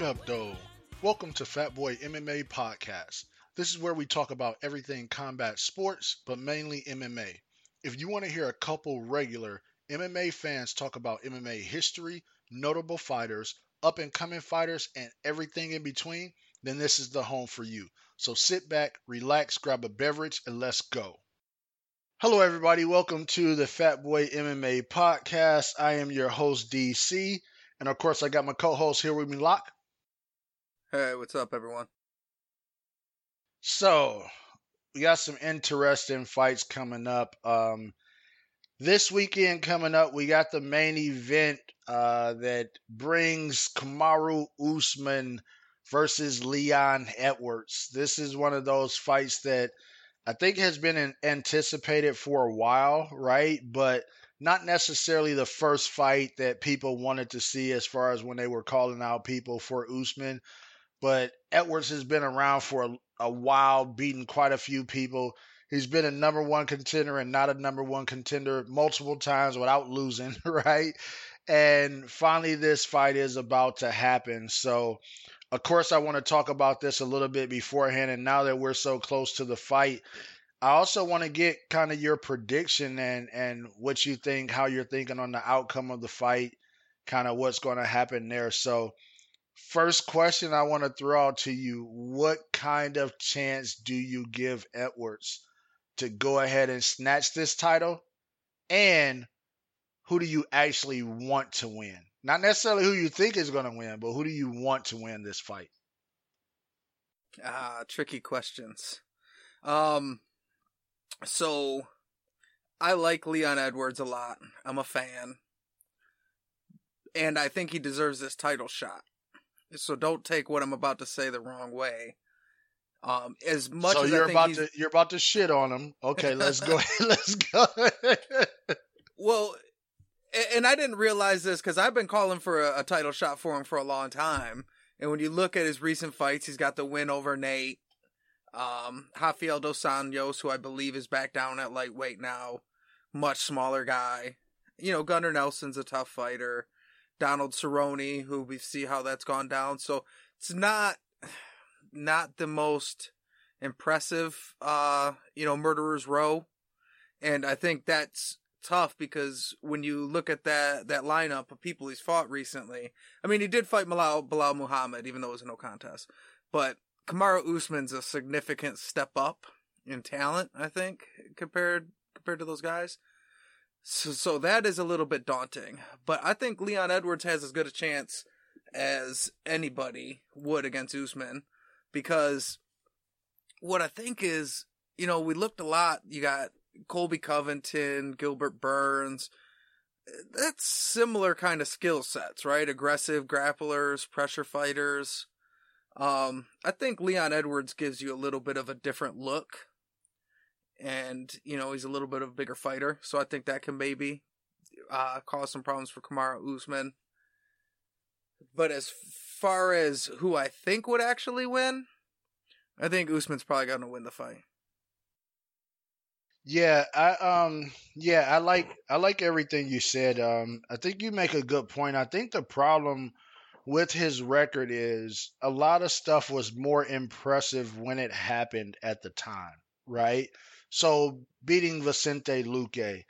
What up, though? Welcome to Fat Boy MMA Podcast. This is where we talk about everything combat sports, but mainly MMA. If you want to hear a couple regular MMA fans talk about MMA history, notable fighters, up and coming fighters, and everything in between, then this is the home for you. So sit back, relax, grab a beverage, and let's go. Hello, everybody. Welcome to the Fat Boy MMA Podcast. I am your host, DC. And of course, I got my co host here with me, Locke. Hey, what's up, everyone? So, we got some interesting fights coming up. Um, this weekend coming up, we got the main event uh, that brings Kamaru Usman versus Leon Edwards. This is one of those fights that I think has been anticipated for a while, right? But not necessarily the first fight that people wanted to see as far as when they were calling out people for Usman. But Edwards has been around for a, a while, beating quite a few people. He's been a number one contender and not a number one contender multiple times without losing, right? And finally, this fight is about to happen. So, of course, I want to talk about this a little bit beforehand. And now that we're so close to the fight, I also want to get kind of your prediction and and what you think, how you're thinking on the outcome of the fight, kind of what's going to happen there. So, first question I want to throw out to you: What kind of chance do you give Edwards to go ahead and snatch this title? And who do you actually want to win? Not necessarily who you think is going to win, but who do you want to win this fight? Ah, tricky questions. Um, so I like Leon Edwards a lot. I'm a fan. And I think he deserves this title shot. So don't take what I'm about to say the wrong way. Um, as much so as you're about he's... to you're about to shit on him. Okay, let's go. let's go. well, and I didn't realize this because I've been calling for a, a, title shot for him for a long time. And when you look at his recent fights, he's got the win over Nate, um, Rafael dos Anjos, who I believe is back down at lightweight now, much smaller guy. You know, Gunnar Nelson's a tough fighter. Donald Cerrone, who we see how that's gone down. So it's not not the most impressive, uh, you know, murderers row. And I think that's tough because when you look at that, that lineup of people he's fought recently, I mean, he did fight Belal, Belal Muhammad, even though it was no contest, but Kamaru Usman's a significant step up in talent, I think, compared, compared to those guys. So, so that is a little bit daunting, but I think Leon Edwards has as good a chance as anybody would against Usman because what I think is, you know, we looked a lot. You got Colby Covington, Gilbert Burns. That's similar kind of skill sets, right? Aggressive grapplers, pressure fighters. Um, I think Leon Edwards gives you a little bit of a different look. And, you know, he's a little bit of a bigger fighter. So I think that can maybe uh, cause some problems for Kamaru Usman. But as far as who I think would actually win, I think Usman's probably going to win the fight. Yeah, I um yeah, I like I like everything you said. Um I think you make a good point. I think the problem with his record is a lot of stuff was more impressive when it happened at the time, right? So beating Vicente Luque,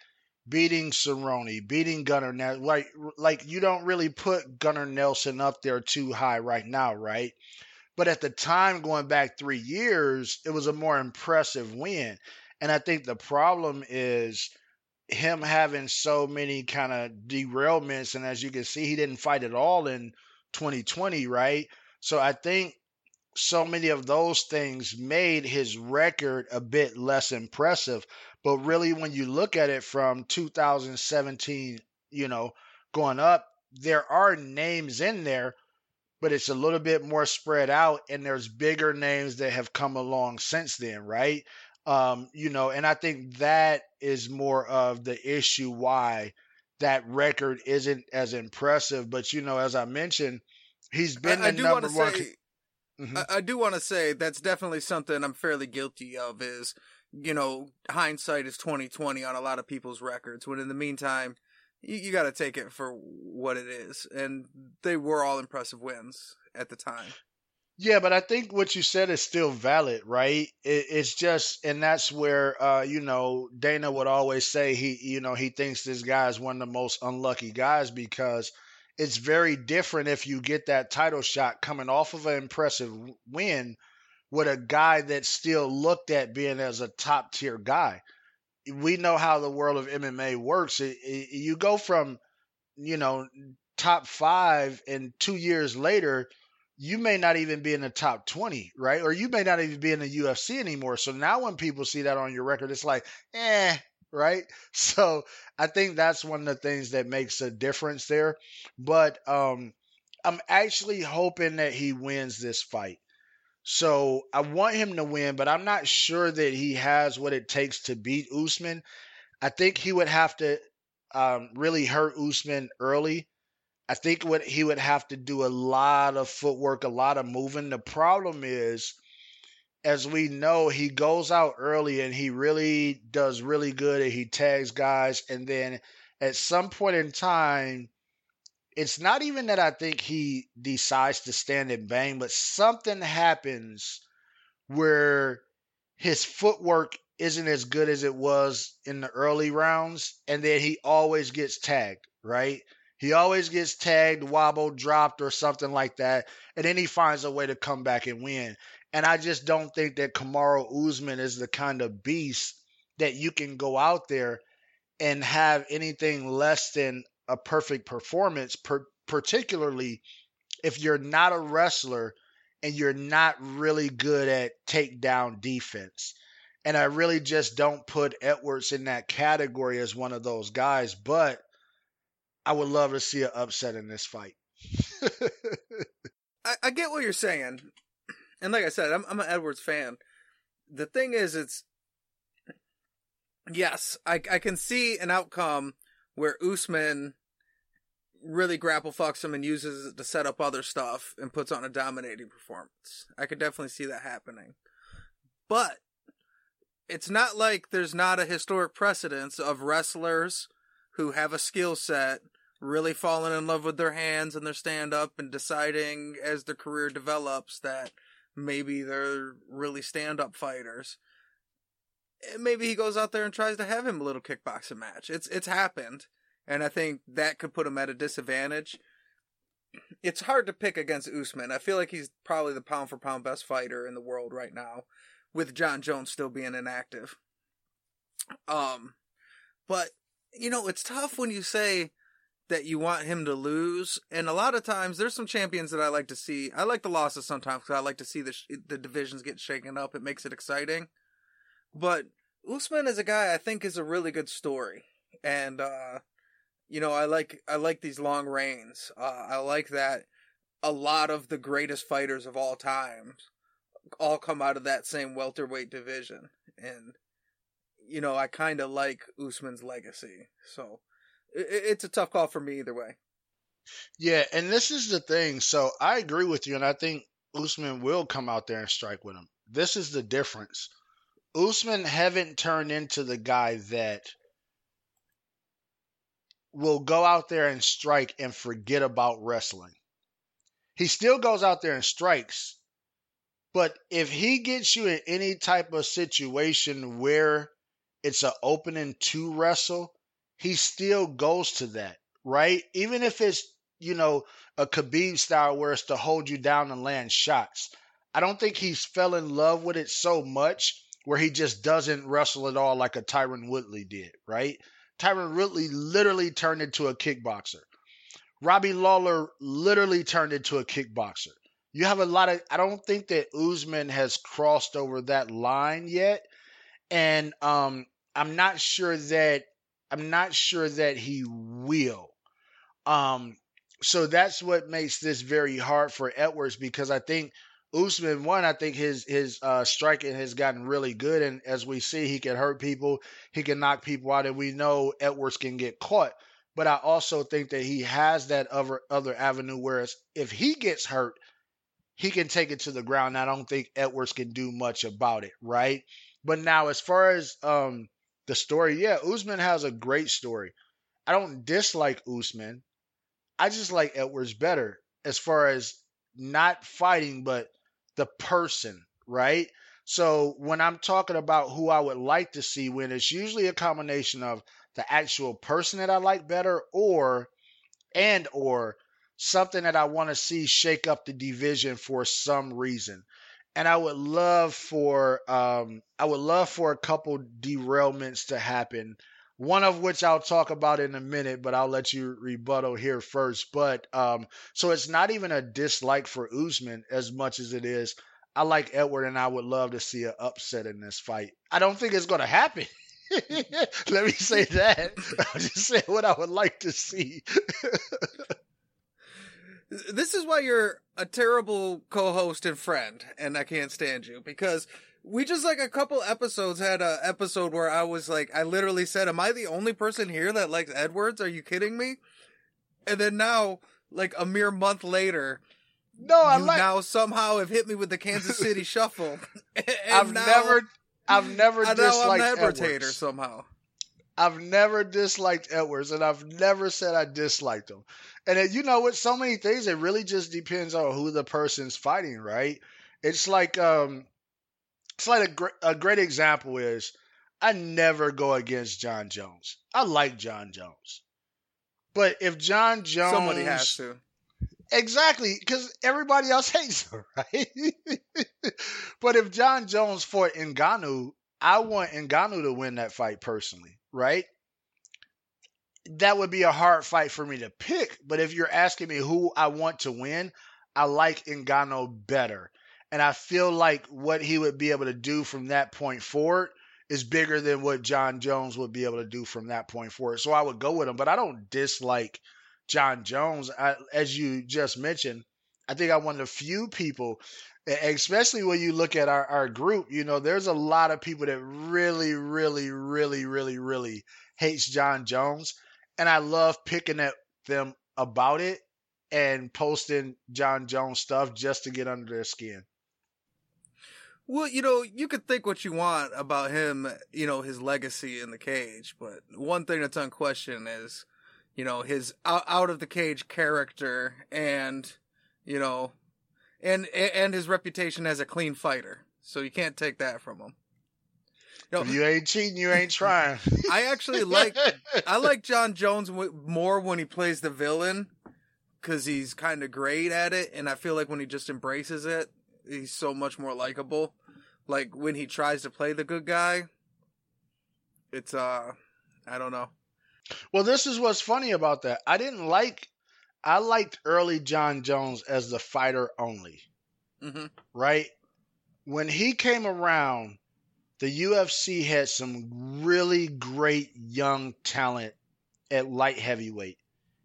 beating Cerrone, beating Gunnar Nelson, like like you don't really put Gunnar Nelson up there too high right now, right? But at the time, going back three years, it was a more impressive win. And I think the problem is him having so many kind of derailments. And as you can see, he didn't fight at all in 2020, right? So I think so many of those things made his record a bit less impressive. But really, when you look at it from 2017, you know, going up, there are names in there, but it's a little bit more spread out, and there's bigger names that have come along since then, right? Um, you know, and I think that is more of the issue why that record isn't as impressive. But you know, as I mentioned, he's been I, the I number one. Say, mm-hmm. I, I do want to say that's definitely something I'm fairly guilty of. Is you know, hindsight is 2020 on a lot of people's records. When in the meantime, you, you got to take it for what it is, and they were all impressive wins. at the time. Yeah, but I think what you said is still valid, right? It, it's just, and that's where, uh, you know, Dana would always say he, you know, he thinks this guy is one of the most unlucky guys because it's very different if you get that title shot coming off of an impressive win with a guy that's still looked at being as a top tier guy. We know how the world of MMA works. It, it, you go from, you know, top five, and two years later, you may not even be in the top 20, right? Or you may not even be in the UFC anymore. So now when people see that on your record, it's like, eh, right? So I think that's one of the things that makes a difference there. But um, I'm actually hoping that he wins this fight. So I want him to win, but I'm not sure that he has what it takes to beat Usman. I think he would have to um, really hurt Usman early I think what he would have to do a lot of footwork, a lot of moving. The problem is, as we know, he goes out early and he really does really good and he tags guys. And then at some point in time, it's not even that I think he decides to stand and bang, but something happens where his footwork isn't as good as it was in the early rounds. And then he always gets tagged, right? He always gets tagged, wobbled, dropped, or something like that, and then he finds a way to come back and win. And I just don't think that Kamaru Usman is the kind of beast that you can go out there and have anything less than a perfect performance, per- particularly if you're not a wrestler and you're not really good at takedown defense. And I really just don't put Edwards in that category as one of those guys. But I would love to see an upset in this fight. I, I, get what you're saying, and like I said, I'm, I'm an Edwards fan. The thing is, it's yes, I I can see an outcome where Usman really grapple fucks him and uses it to set up other stuff and puts on a dominating performance. I could definitely see that happening, but it's not like there's not a historic precedence of wrestlers who have a skill set really falling in love with their hands and their stand up and deciding as their career develops that maybe they're really stand up fighters. And maybe he goes out there and tries to have him a little kickboxing match. It's it's happened, and I think that could put him at a disadvantage. It's hard to pick against Usman. I feel like he's probably the pound for pound best fighter in the world right now, with Jon Jones still being inactive. Um, but you know, it's tough when you say that you want him to lose. And a lot of times, there's some champions that I like to see. I like the losses sometimes because I like to see the the divisions get shaken up. It makes it exciting. But Usman is a guy I think is a really good story, and uh, you know I like I like these long reigns. Uh, I like that a lot of the greatest fighters of all time all come out of that same welterweight division, and you know, I kind of like Usman's legacy. So it's a tough call for me either way. Yeah, and this is the thing. So I agree with you, and I think Usman will come out there and strike with him. This is the difference. Usman haven't turned into the guy that will go out there and strike and forget about wrestling. He still goes out there and strikes, but if he gets you in any type of situation where it's an opening to wrestle, he still goes to that, right? Even if it's, you know, a Khabib style where it's to hold you down and land shots. I don't think he's fell in love with it so much where he just doesn't wrestle at all like a Tyron Woodley did, right? Tyron Woodley literally turned into a kickboxer. Robbie Lawler literally turned into a kickboxer. You have a lot of I don't think that Usman has crossed over that line yet. And um I'm not sure that I'm not sure that he will. Um, so that's what makes this very hard for Edwards because I think Usman one, I think his his uh, striking has gotten really good, and as we see, he can hurt people, he can knock people out, and we know Edwards can get caught. But I also think that he has that other other avenue, whereas if he gets hurt, he can take it to the ground. I don't think Edwards can do much about it, right? But now, as far as um, the story, yeah, Usman has a great story. I don't dislike Usman. I just like Edwards better as far as not fighting, but the person, right? So when I'm talking about who I would like to see win, it's usually a combination of the actual person that I like better or and or something that I want to see shake up the division for some reason. And I would love for um, I would love for a couple derailments to happen. One of which I'll talk about in a minute, but I'll let you rebuttal here first. But um, so it's not even a dislike for Usman as much as it is I like Edward, and I would love to see an upset in this fight. I don't think it's going to happen. Let me say that. I'm just saying what I would like to see. this is why you're a terrible co-host and friend, and I can't stand you because we just like a couple episodes had a episode where I was like, I literally said, "Am I the only person here that likes Edwards? Are you kidding me?" And then now, like a mere month later, no, I like... now somehow have hit me with the Kansas City Shuffle. I've now, never, I've never disliked I'm Edwards. hater somehow. I've never disliked Edwards, and I've never said I disliked him. And it, you know, with so many things, it really just depends on who the person's fighting, right? It's like, um, it's like a, gr- a great example is I never go against Jon Jones. I like Jon Jones, but if Jon Jones, somebody has to. Exactly, because everybody else hates her, right? but if Jon Jones fought Ngannou, I want Ngannou to win that fight personally, right? That would be a hard fight for me to pick. But if you're asking me who I want to win, I like Ngannou better. And I feel like what he would be able to do from that point forward is bigger than what Jon Jones would be able to do from that point forward. So I would go with him, but I don't dislike – Jon Jones, I, as you just mentioned, I think I'm one of the few people, especially when you look at our, our group, you know, there's a lot of people that really, really, really, really, really hates Jon Jones. And I love picking at them about it and posting Jon Jones stuff just to get under their skin. Well, you know, you could think what you want about him, you know, his legacy in the cage, but one thing that's unquestioned is you know his out, out of the cage character and you know and and his reputation as a clean fighter so you can't take that from him you, ain't cheating you ain't trying i actually like i like Jon jones more when he plays the villain because he's kind of great at it and i feel like when he just embraces it he's so much more likable like when he tries to play the good guy it's uh i don't know well, this is what's funny about that. I didn't like. I liked early Jon Jones as the fighter only. Mm-hmm. Right when he came around, the UFC had some really great young talent at light heavyweight.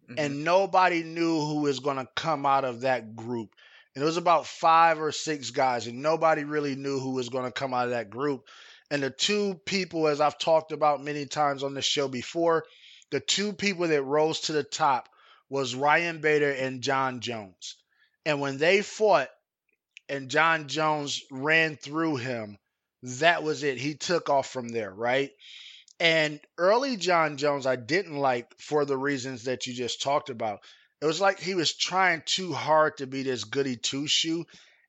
Mm-hmm. And nobody knew who was going to come out of that group. And it was about five or six guys, and nobody really knew who was going to come out of that group. And the two people, as I've talked about many times on the show before, the two people that rose to the top was Ryan Bader and Jon Jones. And when they fought and Jon Jones ran through him, that was it. He took off from there, right? And early Jon Jones, I didn't like for the reasons that you just talked about. It was like he was trying too hard to be this goody two shoe.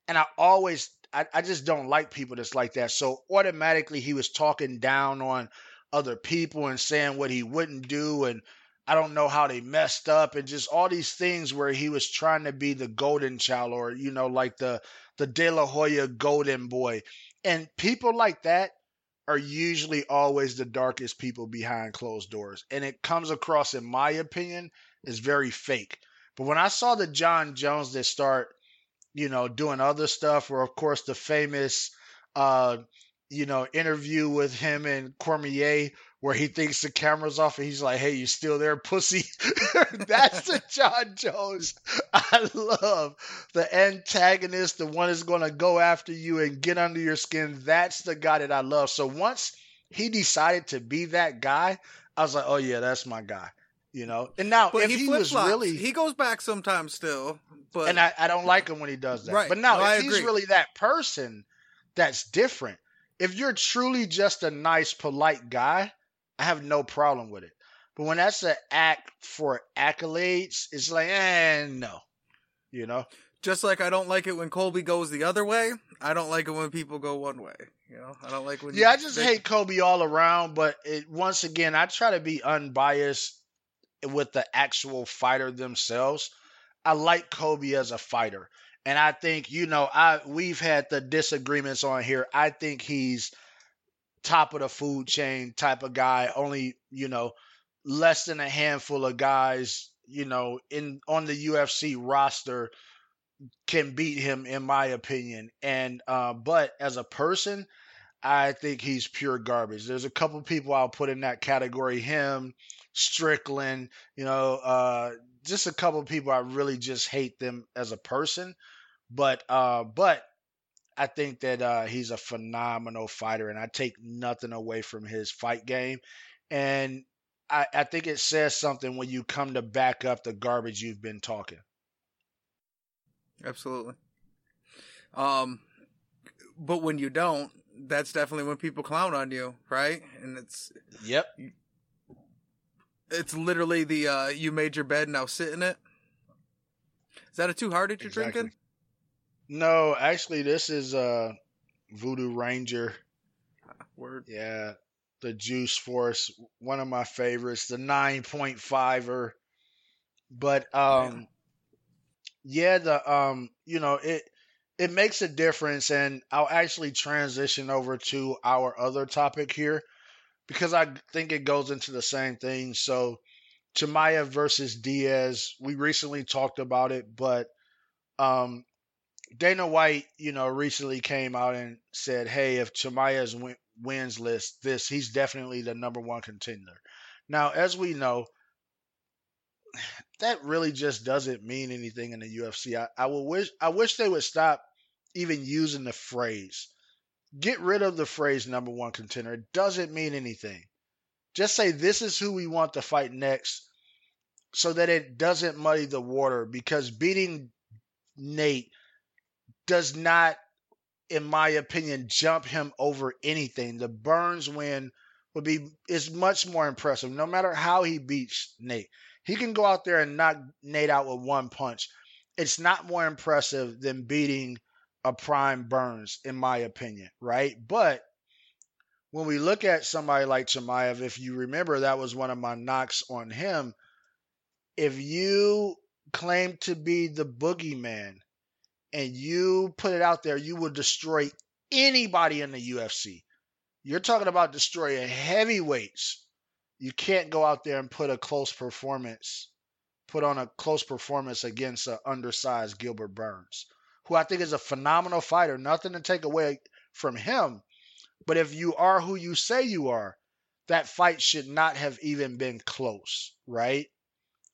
And I always, I, I just don't like people that's like that. So automatically he was talking down on other people and saying what he wouldn't do and I don't know how they messed up and just all these things where he was trying to be the golden child or you know like the the De La Hoya golden boy. And people like that are usually always the darkest people behind closed doors. And it comes across in my opinion is very fake. But when I saw the Jon Jones that start, you know, doing other stuff, or of course the famous uh you know, interview with him and Cormier where he thinks the camera's off and he's like, "Hey, you still there, pussy?" That's the Jon Jones I love. The antagonist, the one is going to go after you and get under your skin. That's the guy that I love. So once he decided to be that guy, I was like, "Oh yeah, that's my guy." You know, and now but if he, he was really, he goes back sometimes still, but and I, I don't like him when he does that. Right. But now, no, if he's really that person, that's different if you're truly just a nice, polite guy, I have no problem with it. But when that's an act for accolades, it's like, eh, no. You know? Just like I don't like it when Colby goes the other way, I don't like it when people go one way. You know, I don't like when. Yeah, I just they... hate Colby all around. But it, once again, I try to be unbiased with the actual fighter themselves. I like Colby as a fighter, and I think you know I we've had the disagreements on here. I think he's top of the food chain type of guy. Only you know less than a handful of guys you know in on the UFC roster can beat him in my opinion. And uh, but as a person, I think he's pure garbage. There's a couple people I'll put in that category. Him, Strickland, you know, uh, just a couple people I really just hate them as a person. But uh, but I think that uh, he's a phenomenal fighter, and I take nothing away from his fight game. And I, I think it says something when you come to back up the garbage you've been talking. Absolutely. Um, but when you don't, that's definitely when people clown on you, right? And it's yep. It's literally the uh, you made your bed now sit in it. Is that a two hearted you're exactly. drinking? No, actually, this is uh Voodoo Ranger. Word. Yeah, the Juice Force, one of my favorites, the nine point fiver. But um, yeah, the um, you know, it it makes a difference, and I'll actually transition over to our other topic here because I think it goes into the same thing. So, Chimaev versus Diaz, we recently talked about it, but um, Dana White, you know, recently came out and said, "Hey, if win- wins list this, he's definitely the number one contender." Now, as we know, that really just doesn't mean anything in the UFC. I, I will wish I wish they would stop even using the phrase. Get rid of the phrase number one contender. It doesn't mean anything. Just say this is who we want to fight next so that it doesn't muddy the water because beating Nate does not, in my opinion, jump him over anything. The Burns win would be is much more impressive, no matter how he beats Nate. He can go out there and knock Nate out with one punch. It's not more impressive than beating a prime Burns, in my opinion, right? But when we look at somebody like Chimaev, if you remember, that was one of my knocks on him. If you claim to be the boogeyman and you put it out there, you will destroy anybody in the UFC. You're talking about destroying heavyweights you can't go out there and put a close performance, put on a close performance against an undersized Gilbert Burns, who I think is a phenomenal fighter. Nothing to take away from him. But if you are who you say you are, that fight should not have even been close, right?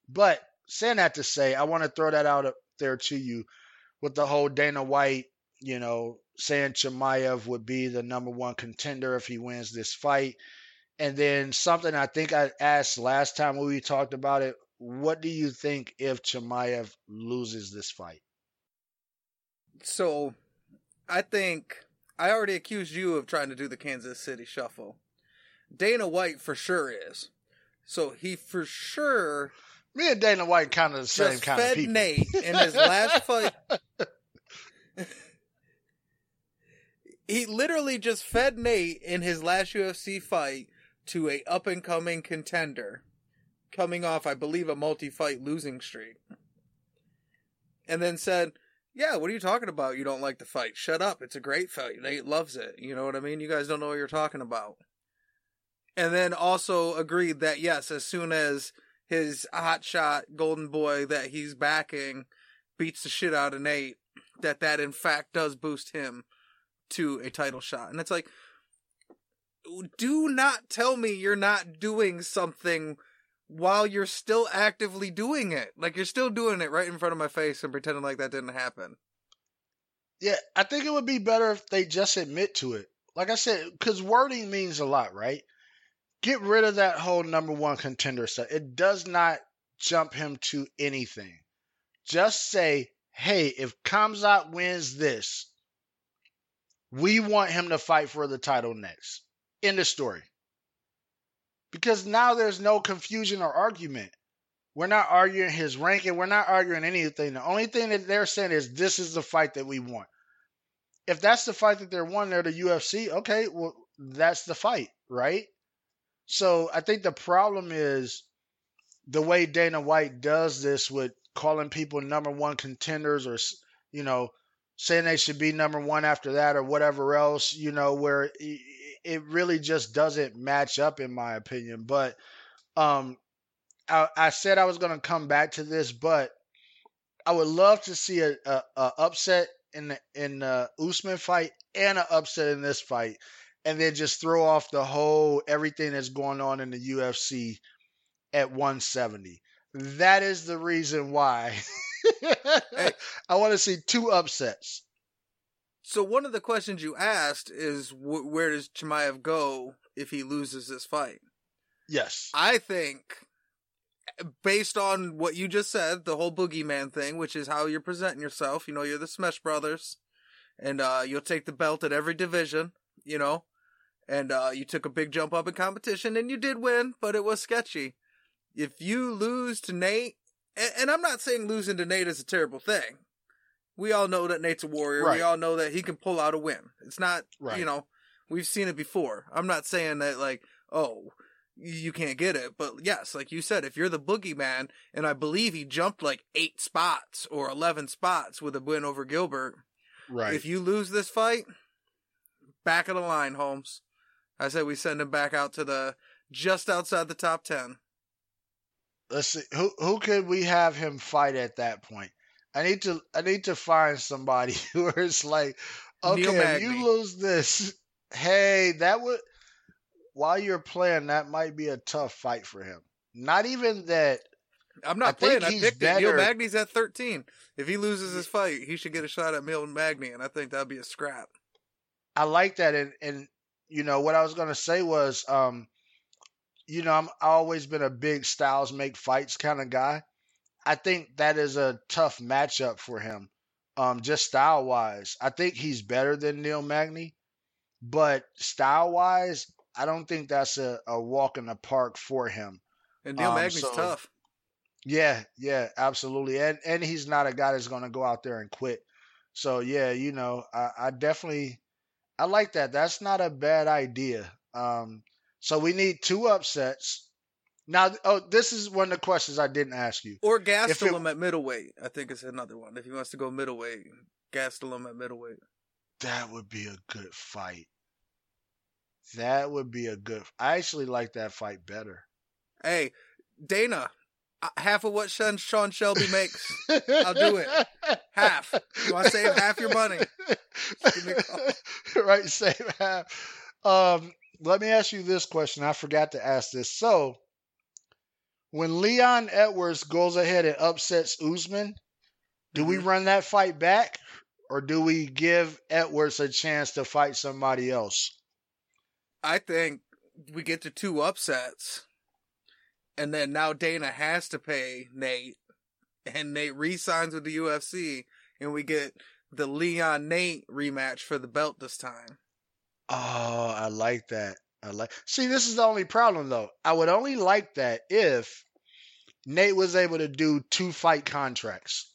But saying that to say, I want to throw that out there to you with the whole Dana White, you know, saying Chimaev would be the number one contender if he wins this fight. And then something I think I asked last time when we talked about it. What do you think if Chimaev loses this fight? So, I think I already accused you of trying to do the Kansas City Shuffle. Dana White for sure is. So he for sure. Me and Dana White kind of the same kind of people. Nate in his last fight. he literally just fed Nate in his last UFC fight to a up and coming contender, coming off, I believe, a multi fight losing streak, and then said, "Yeah, what are you talking about? You don't like the fight? Shut up! It's a great fight. Nate loves it. You know what I mean? You guys don't know what you're talking about." And then also agreed that yes, as soon as his hotshot golden boy that he's backing beats the shit out of Nate, that that in fact does boost him to a title shot. And it's like, do not tell me you're not doing something while you're still actively doing it. Like you're still doing it right in front of my face and pretending like that didn't happen. Yeah, I think it would be better if they just admit to it. Like I said, because wording means a lot, right? Get rid of that whole number one contender stuff. It does not jump him to anything. Just say, hey, if Khamzat wins this, we want him to fight for the title next. End of story. Because now there's no confusion or argument. We're not arguing his ranking. We're not arguing anything. The only thing that they're saying is this is the fight that we want. If that's the fight that they're wanting, they're the UFC. Okay, well, that's the fight, right? So I think the problem is the way Dana White does this with calling people number one contenders or, you know, saying they should be number one after that or whatever else, you know, where it really just doesn't match up in my opinion. But um, I, I said I was going to come back to this, but I would love to see a, a, a upset in the in the Usman fight and an upset in this fight, and then just throw off the whole everything that's going on in the UFC at 170. That is the reason why hey. I want to see two upsets. So one of the questions you asked is wh- where does Chimaev go if he loses this fight? Yes. I think based on what you just said, the whole boogeyman thing, which is how you're presenting yourself, you know, you're the Smash Brothers and uh, you'll take the belt at every division, you know, and uh, you took a big jump up in competition and you did win, but it was sketchy. If you lose to Nate, and, and I'm not saying losing to Nate is a terrible thing. We all know that Nate's a warrior. Right. We all know that he can pull out a win. It's not, right. you know, we've seen it before. I'm not saying that like, oh, you can't get it. But yes, like you said, if you're the boogeyman, and I believe he jumped like eight spots or 11 spots with a win over Gilbert. Right. If you lose this fight, back of the line, Holmes. I said we send him back out to the just outside the top 10. Let's see. Who who could we have him fight at that point? I need to I need to find somebody where it's like, okay, if you lose this, hey, that would while you're playing, that might be a tough fight for him. Not even that. I'm not I playing. I picked better. Neil Magny's at 13. If he loses his fight, he should get a shot at Neil Magny, and I think that'd be a scrap. I like that, and and you know what I was gonna say was, um, you know, I'm I've always been a big styles make fights kind of guy. I think that is a tough matchup for him, um, just style wise. I think he's better than Neil Magny, but style wise, I don't think that's a, a walk in the park for him. And Neil um, Magny's so, tough. Yeah, yeah, absolutely. And and he's not a guy that's gonna go out there and quit. So yeah, you know, I, I definitely I like that. That's not a bad idea. Um so we need two upsets. Now, oh, this is one of the questions I didn't ask you. Or Gastelum at middleweight. I think it's another one. If he wants to go middleweight, Gastelum at middleweight. That would be a good fight. That would be a good. I actually like that fight better. Hey, Dana, half of what Sean, Shelby makes, I'll do it. Half. You want to save half your money? right, save half. Um, let me ask you this question. I forgot to ask this. So, when Leon Edwards goes ahead and upsets Usman, do mm-hmm. we run that fight back, or do we give Edwards a chance to fight somebody else? I think we get to two upsets, and then now Dana has to pay Nate, and Nate re-signs with the UFC, and we get the Leon Nate rematch for the belt this time. Oh, I like that. I like. See, this is the only problem though. I would only like that if Nate was able to do two fight contracts.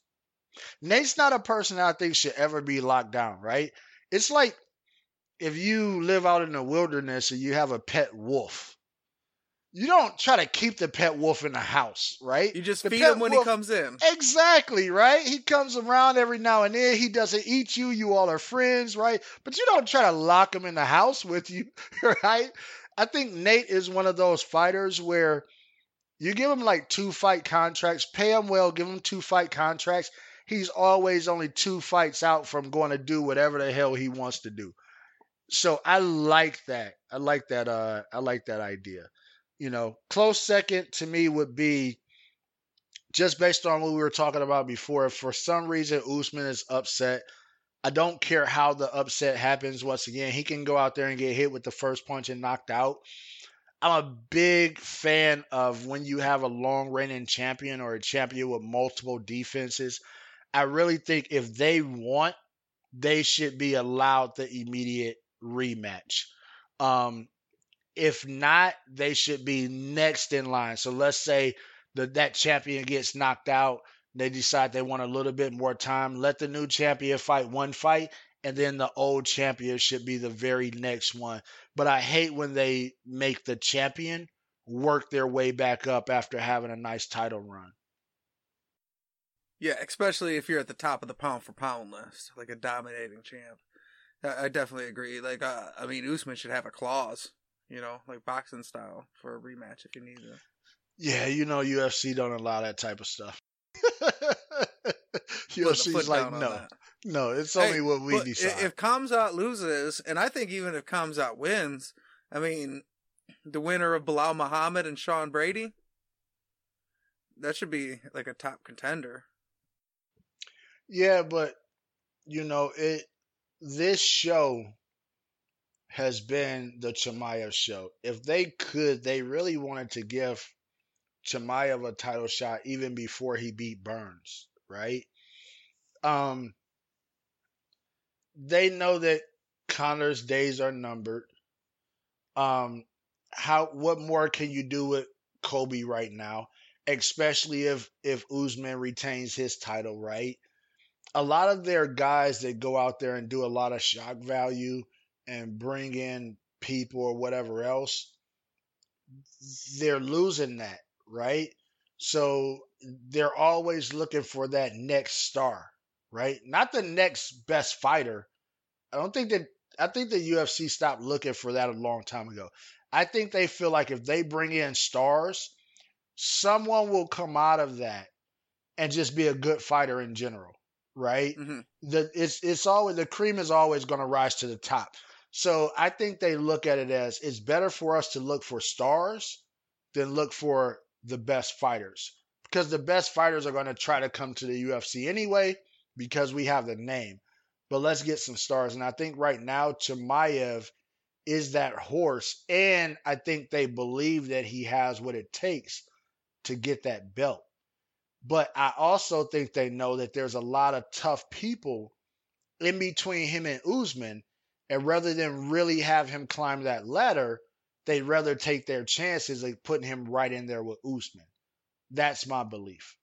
Nate's not a person I think should ever be locked down, right? It's like if you live out in the wilderness and you have a pet wolf, you don't try to keep the pet wolf in the house, right? You just the feed him when wolf, he comes in. Exactly, right? He comes around every now and then. He doesn't eat you. You all are friends, right? But you don't try to lock him in the house with you, right? I think Nate is one of those fighters where you give him like two fight contracts, pay him well, give him two fight contracts. He's always only two fights out from going to do whatever the hell he wants to do so I like that. I like that. Uh, I like that idea. You know, close second to me would be just based on what we were talking about before. If for some reason Usman is upset, I don't care how the upset happens. Once again, he can go out there and get hit with the first punch and knocked out. I'm a big fan of when you have a long reigning champion or a champion with multiple defenses. I really think if they want, they should be allowed the immediate rematch. Um, if not, they should be next in line. So let's say the that champion gets knocked out, they decide they want a little bit more time. Let the new champion fight one fight, and then the old champion should be the very next one. But I hate when they make the champion work their way back up after having a nice title run. Yeah, especially if you're at the top of the pound for pound list, like a dominating champ. I definitely agree. Like, uh, I mean, Usman should have a clause, you know, like boxing style for a rematch if you need it. Yeah, you know, UFC don't allow that type of stuff. UFC's like, no, no, it's only hey, what we decide. If Khamzat loses, and I think even if Khamzat wins, I mean, the winner of Belal Muhammad and Sean Brady, that should be like a top contender. Yeah, but you know, it this show has been the Chimaev show. If they could, they really wanted to give Chimaev a title shot even before he beat Burns, right? Um, they know that Conor's days are numbered. Um, how what more can you do with Colby right now? Especially if if Usman retains his title, right? A lot of their guys that go out there and do a lot of shock value and bring in people or whatever else, they're losing that, right? So they're always looking for that next star, right? Not the next best fighter. I don't think that I think the UFC stopped looking for that a long time ago. I think they feel like if they bring in stars, someone will come out of that and just be a good fighter in general, right? Mm-hmm. The it's it's always the cream is always going to rise to the top. So I think they look at it as it's better for us to look for stars than look for the best fighters because the best fighters are going to try to come to the UFC anyway because we have the name. But let's get some stars. And I think right now, Chimaev is that horse. And I think they believe that he has what it takes to get that belt. But I also think they know that there's a lot of tough people in between him and Usman. And rather than really have him climb that ladder, they'd rather take their chances of putting him right in there with Usman. That's my belief.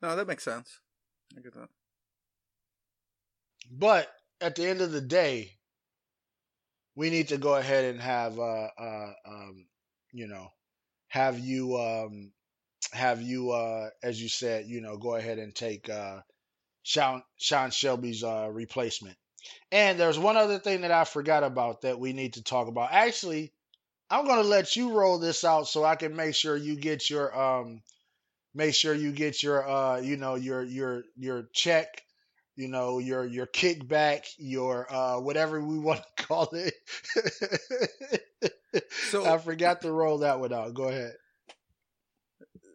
No, that makes sense. I get that. But at the end of the day, we need to go ahead and have uh, uh um you know have you um have you uh as you said you know go ahead and take uh Sean Sean Shelby's uh replacement. And there's one other thing that I forgot about that we need to talk about. Actually, I'm going to let you roll this out so I can make sure you get your um make sure you get your uh you know your your your check you know your your kickback your uh whatever we want to call it. So i forgot to roll that one out. Go ahead.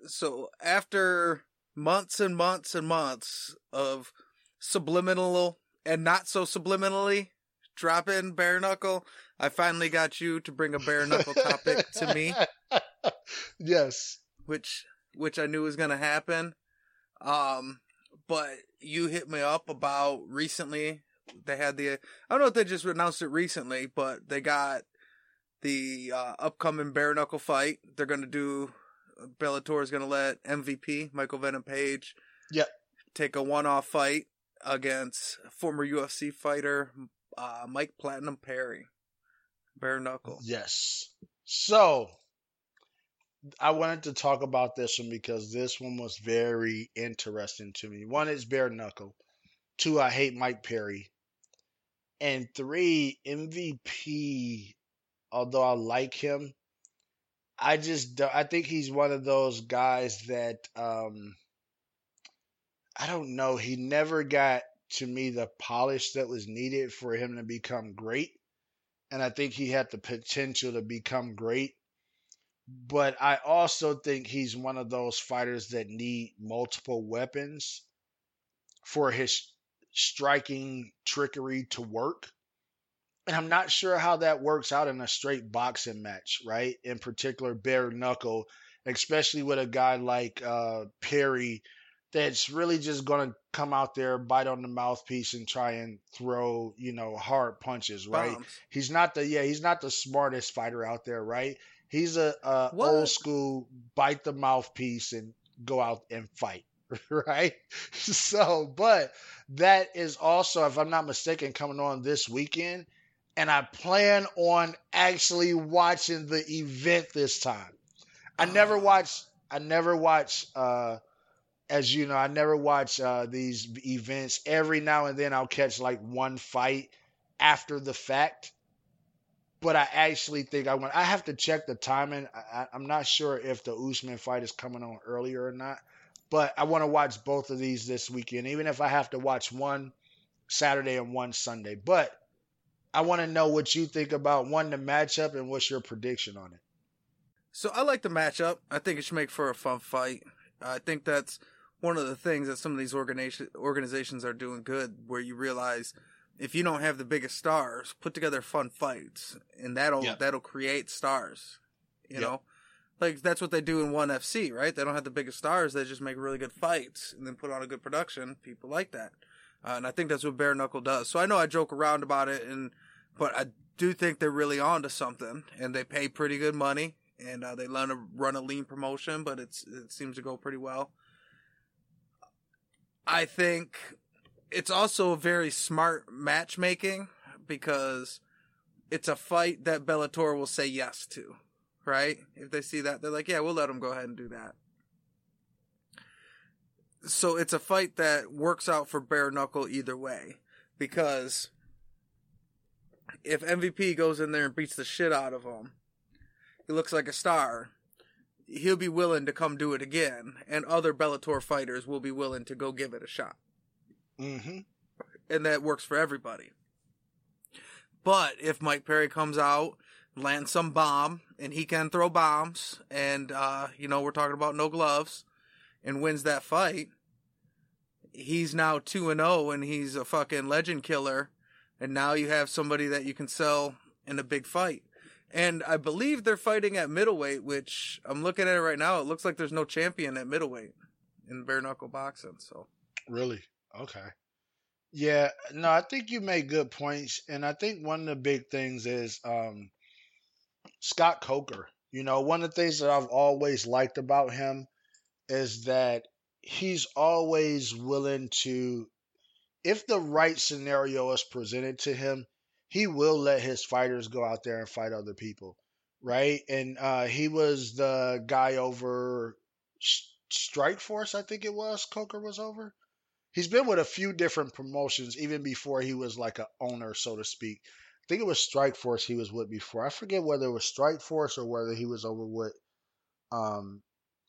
So after months and months and months of subliminal and not so subliminally drop in bare knuckle i finally got you to bring a bare knuckle topic to me yes which which i knew was going to happen um but you hit me up about recently. They had the I don't know if they just announced it recently, but they got the uh, upcoming bare knuckle fight. They're gonna do. Bellator is gonna let MVP Michael Venom Page, yeah, take a one-off fight against former UFC fighter uh, Mike Platinum Perry. Bare knuckle. Yes. So I wanted to talk about this one because this one was very interesting to me. One is bare knuckle. Two, I hate Mike Perry. And three, MVP, although I like him, I just I think he's one of those guys that um I don't know, he never got to me the polish that was needed for him to become great. And I think he had the potential to become great but I also think he's one of those fighters that need multiple weapons for his striking trickery to work. And I'm not sure how that works out in a straight boxing match, right? In particular, bare knuckle, especially with a guy like uh, Perry that's really just going to come out there, bite on the mouthpiece, and try and throw, you know, hard punches, right? Bombs. He's not the yeah, he's not the smartest fighter out there, right? He's a, a old school bite the mouthpiece and go out and fight, right? So, but that is also, if I'm not mistaken, coming on this weekend, and I plan on actually watching the event this time. I never ah. watch. I never watch. Uh, as you know, I never watch uh, these events. Every now and then, I'll catch like one fight after the fact but I actually think I want. I have to check the timing. I, am not sure if the Usman fight is coming on earlier or not, but I want to watch both of these this weekend, even if I have to watch one Saturday and one Sunday. But I want to know what you think about one the matchup and what's your prediction on it. So I like the matchup. I think it should make for a fun fight. I think that's one of the things that some of these organization, organizations are doing good, where you realize if you don't have the biggest stars, put together fun fights, and that'll yep. that'll create stars. You yep. know, like that's what they do in ONE FC, right? They don't have the biggest stars; they just make really good fights and then put on a good production. People like that, uh, and I think that's what Bare Knuckle does. So I know I joke around about it, and but I do think they're really on to something, and they pay pretty good money, and uh, they learn to run a lean promotion, but it's it seems to go pretty well. I think it's also very smart matchmaking because it's a fight that Bellator will say yes to, right? If they see that, they're like, yeah, we'll let them go ahead and do that. So it's a fight that works out for bare knuckle either way because if MVP goes in there and beats the shit out of him, he looks like a star. He'll be willing to come do it again, and other Bellator fighters will be willing to go give it a shot. Mm-hmm. And that works for everybody. But if Mike Perry comes out, lands some bomb, and he can throw bombs, and, uh, you know, we're talking about no gloves, and wins that fight, he's now 2 and 0, and he's a fucking legend killer. And now you have somebody that you can sell in a big fight. And I believe they're fighting at middleweight, which I'm looking at it right now. It looks like there's no champion at middleweight in bare knuckle boxing. So really, Okay. Yeah, no, I think you made good points, and I think one of the big things is um, Scott Coker. You know, one of the things that I've always liked about him is that he's always willing to, if the right scenario is presented to him, he will let his fighters go out there and fight other people, right? And uh, he was the guy over Strikeforce, I think it was. Coker was over he's been with a few different promotions even before he was like a owner, so to speak. I think it was Strikeforce he was with before. I forget whether it was Strikeforce or whether he was over with um,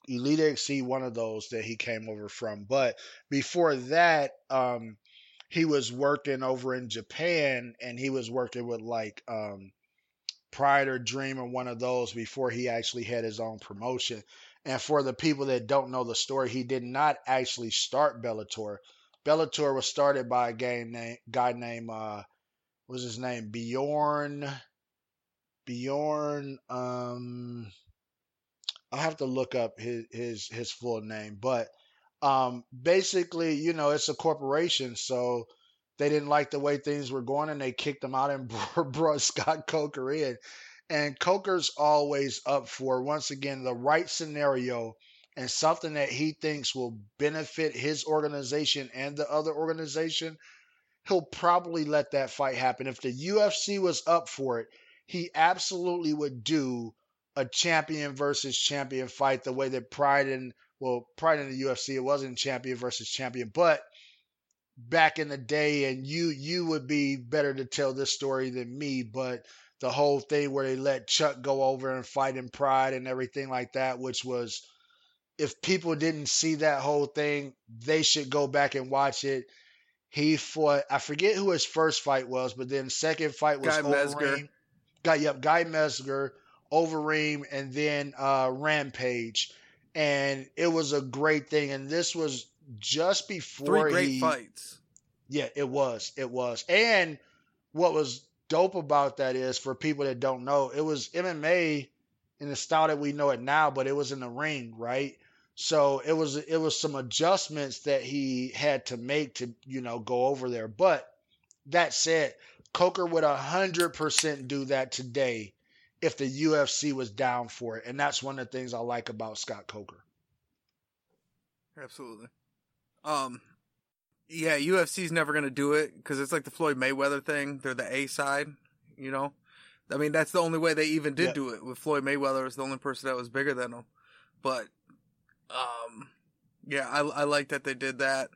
Elite XC, one of those that he came over from. But before that, um, he was working over in Japan and he was working with like um, Pride or Dream or one of those before he actually had his own promotion. And for the people that don't know the story, he did not actually start Bellator. Bellator was started by a guy named, guy named uh, was his name Bjorn Bjorn. Um, I'll have to look up his his his full name, but um, basically, you know, it's a corporation, so they didn't like the way things were going, and they kicked him out and brought Scott Coker in. And Coker's always up for, once again, the right scenario and something that he thinks will benefit his organization and the other organization. He'll probably let that fight happen. If the UFC was up for it, he absolutely would do a champion versus champion fight the way that Pride and well, Pride in the UFC, it wasn't champion versus champion, but back in the day, and you you would be better to tell this story than me, but the whole thing where they let Chuck go over and fight in Pride and everything like that, which was if people didn't see that whole thing, they should go back and watch it. He fought I forget who his first fight was, but then second fight was Guy Mezger. Guy yep, Guy Mezger, Overeem, and then uh, Rampage. And it was a great thing. And this was just before Three great he, fights. Yeah, it was. It was. And what was dope about that is for people that don't know, it was MMA in the style that we know it now, but it was in the ring, right? So it was it was some adjustments that he had to make to you know go over there. But that said, Coker would a hundred percent do that today if the UFC was down for it. And that's one of the things I like about Scott Coker. Absolutely. Um, yeah, UFC's never gonna do it because it's like the Floyd Mayweather thing. They're the A side, you know. I mean, that's the only way they even did do it. With Floyd Mayweather was the only person that was bigger than him. But, um, yeah, I I like that they did that,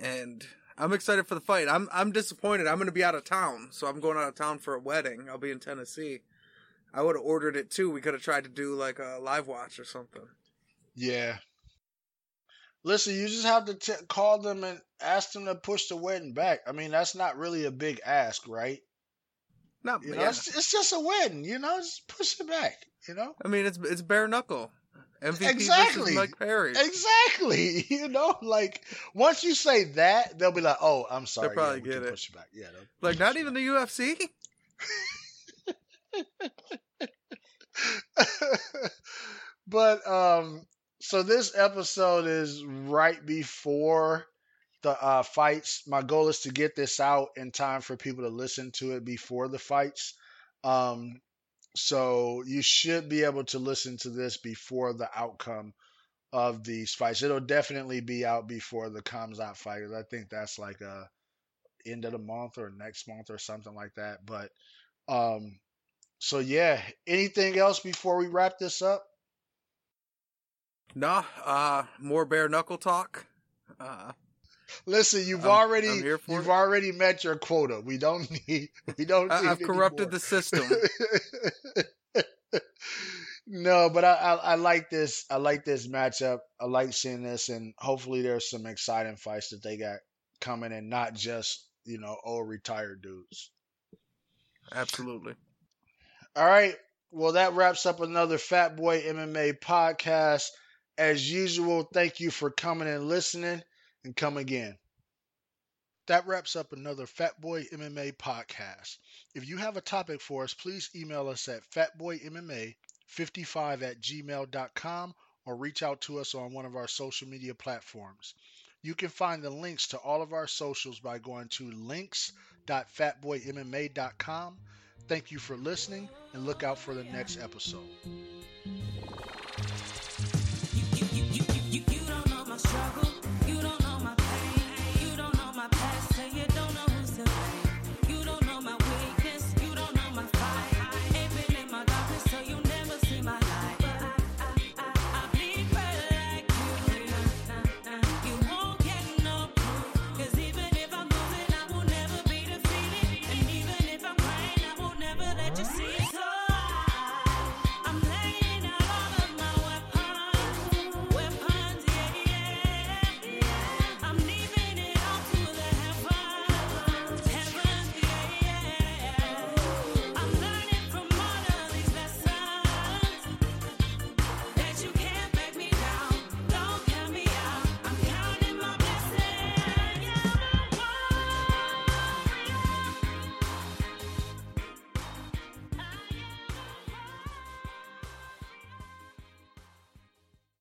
and I'm excited for the fight. I'm I'm disappointed. I'm gonna be out of town, so I'm going out of town for a wedding. I'll be in Tennessee. I would have ordered it too. We could have tried to do like a live watch or something. Yeah. Listen, you just have to t- call them and ask them to push the wedding back. I mean, that's not really a big ask, right? No, You know, yeah. it's, it's just a wedding. You know, just push it back. You know, I mean, it's it's bare knuckle. MVP Exactly. versus Mike Perry. exactly. You know, like once you say that, they'll be like, "Oh, I'm sorry." probably yeah, get it. Push it back. Yeah. Like not even the UFC. but um so this episode is right before the uh fights. My goal is to get this out in time for people to listen to it before the fights. Um so you should be able to listen to this before the outcome of these fights. It'll definitely be out before the Khamzat fight i think that's like a end of the month or next month or something like that. But um so yeah, anything else before we wrap this up? Nah, uh, more bare knuckle talk. Uh, Listen, you've I'm- already I'm you've it. already met your quota. We don't need we don't. I, need I've corrupted the system. no, but I, I I like this. I like this matchup. I like seeing this, and hopefully there's some exciting fights that they got coming, and not just you know old retired dudes. Absolutely. All right. Well, that wraps up another Fat Boy MMA podcast. As usual, thank you for coming and listening and come again. That wraps up another Fat Boy MMA podcast. If you have a topic for us, please email us at fatboymma55 at gmail.com or reach out to us on one of our social media platforms. You can find the links to all of our socials by going to links.fatboymma.com. Thank you for listening and look out for the next episode.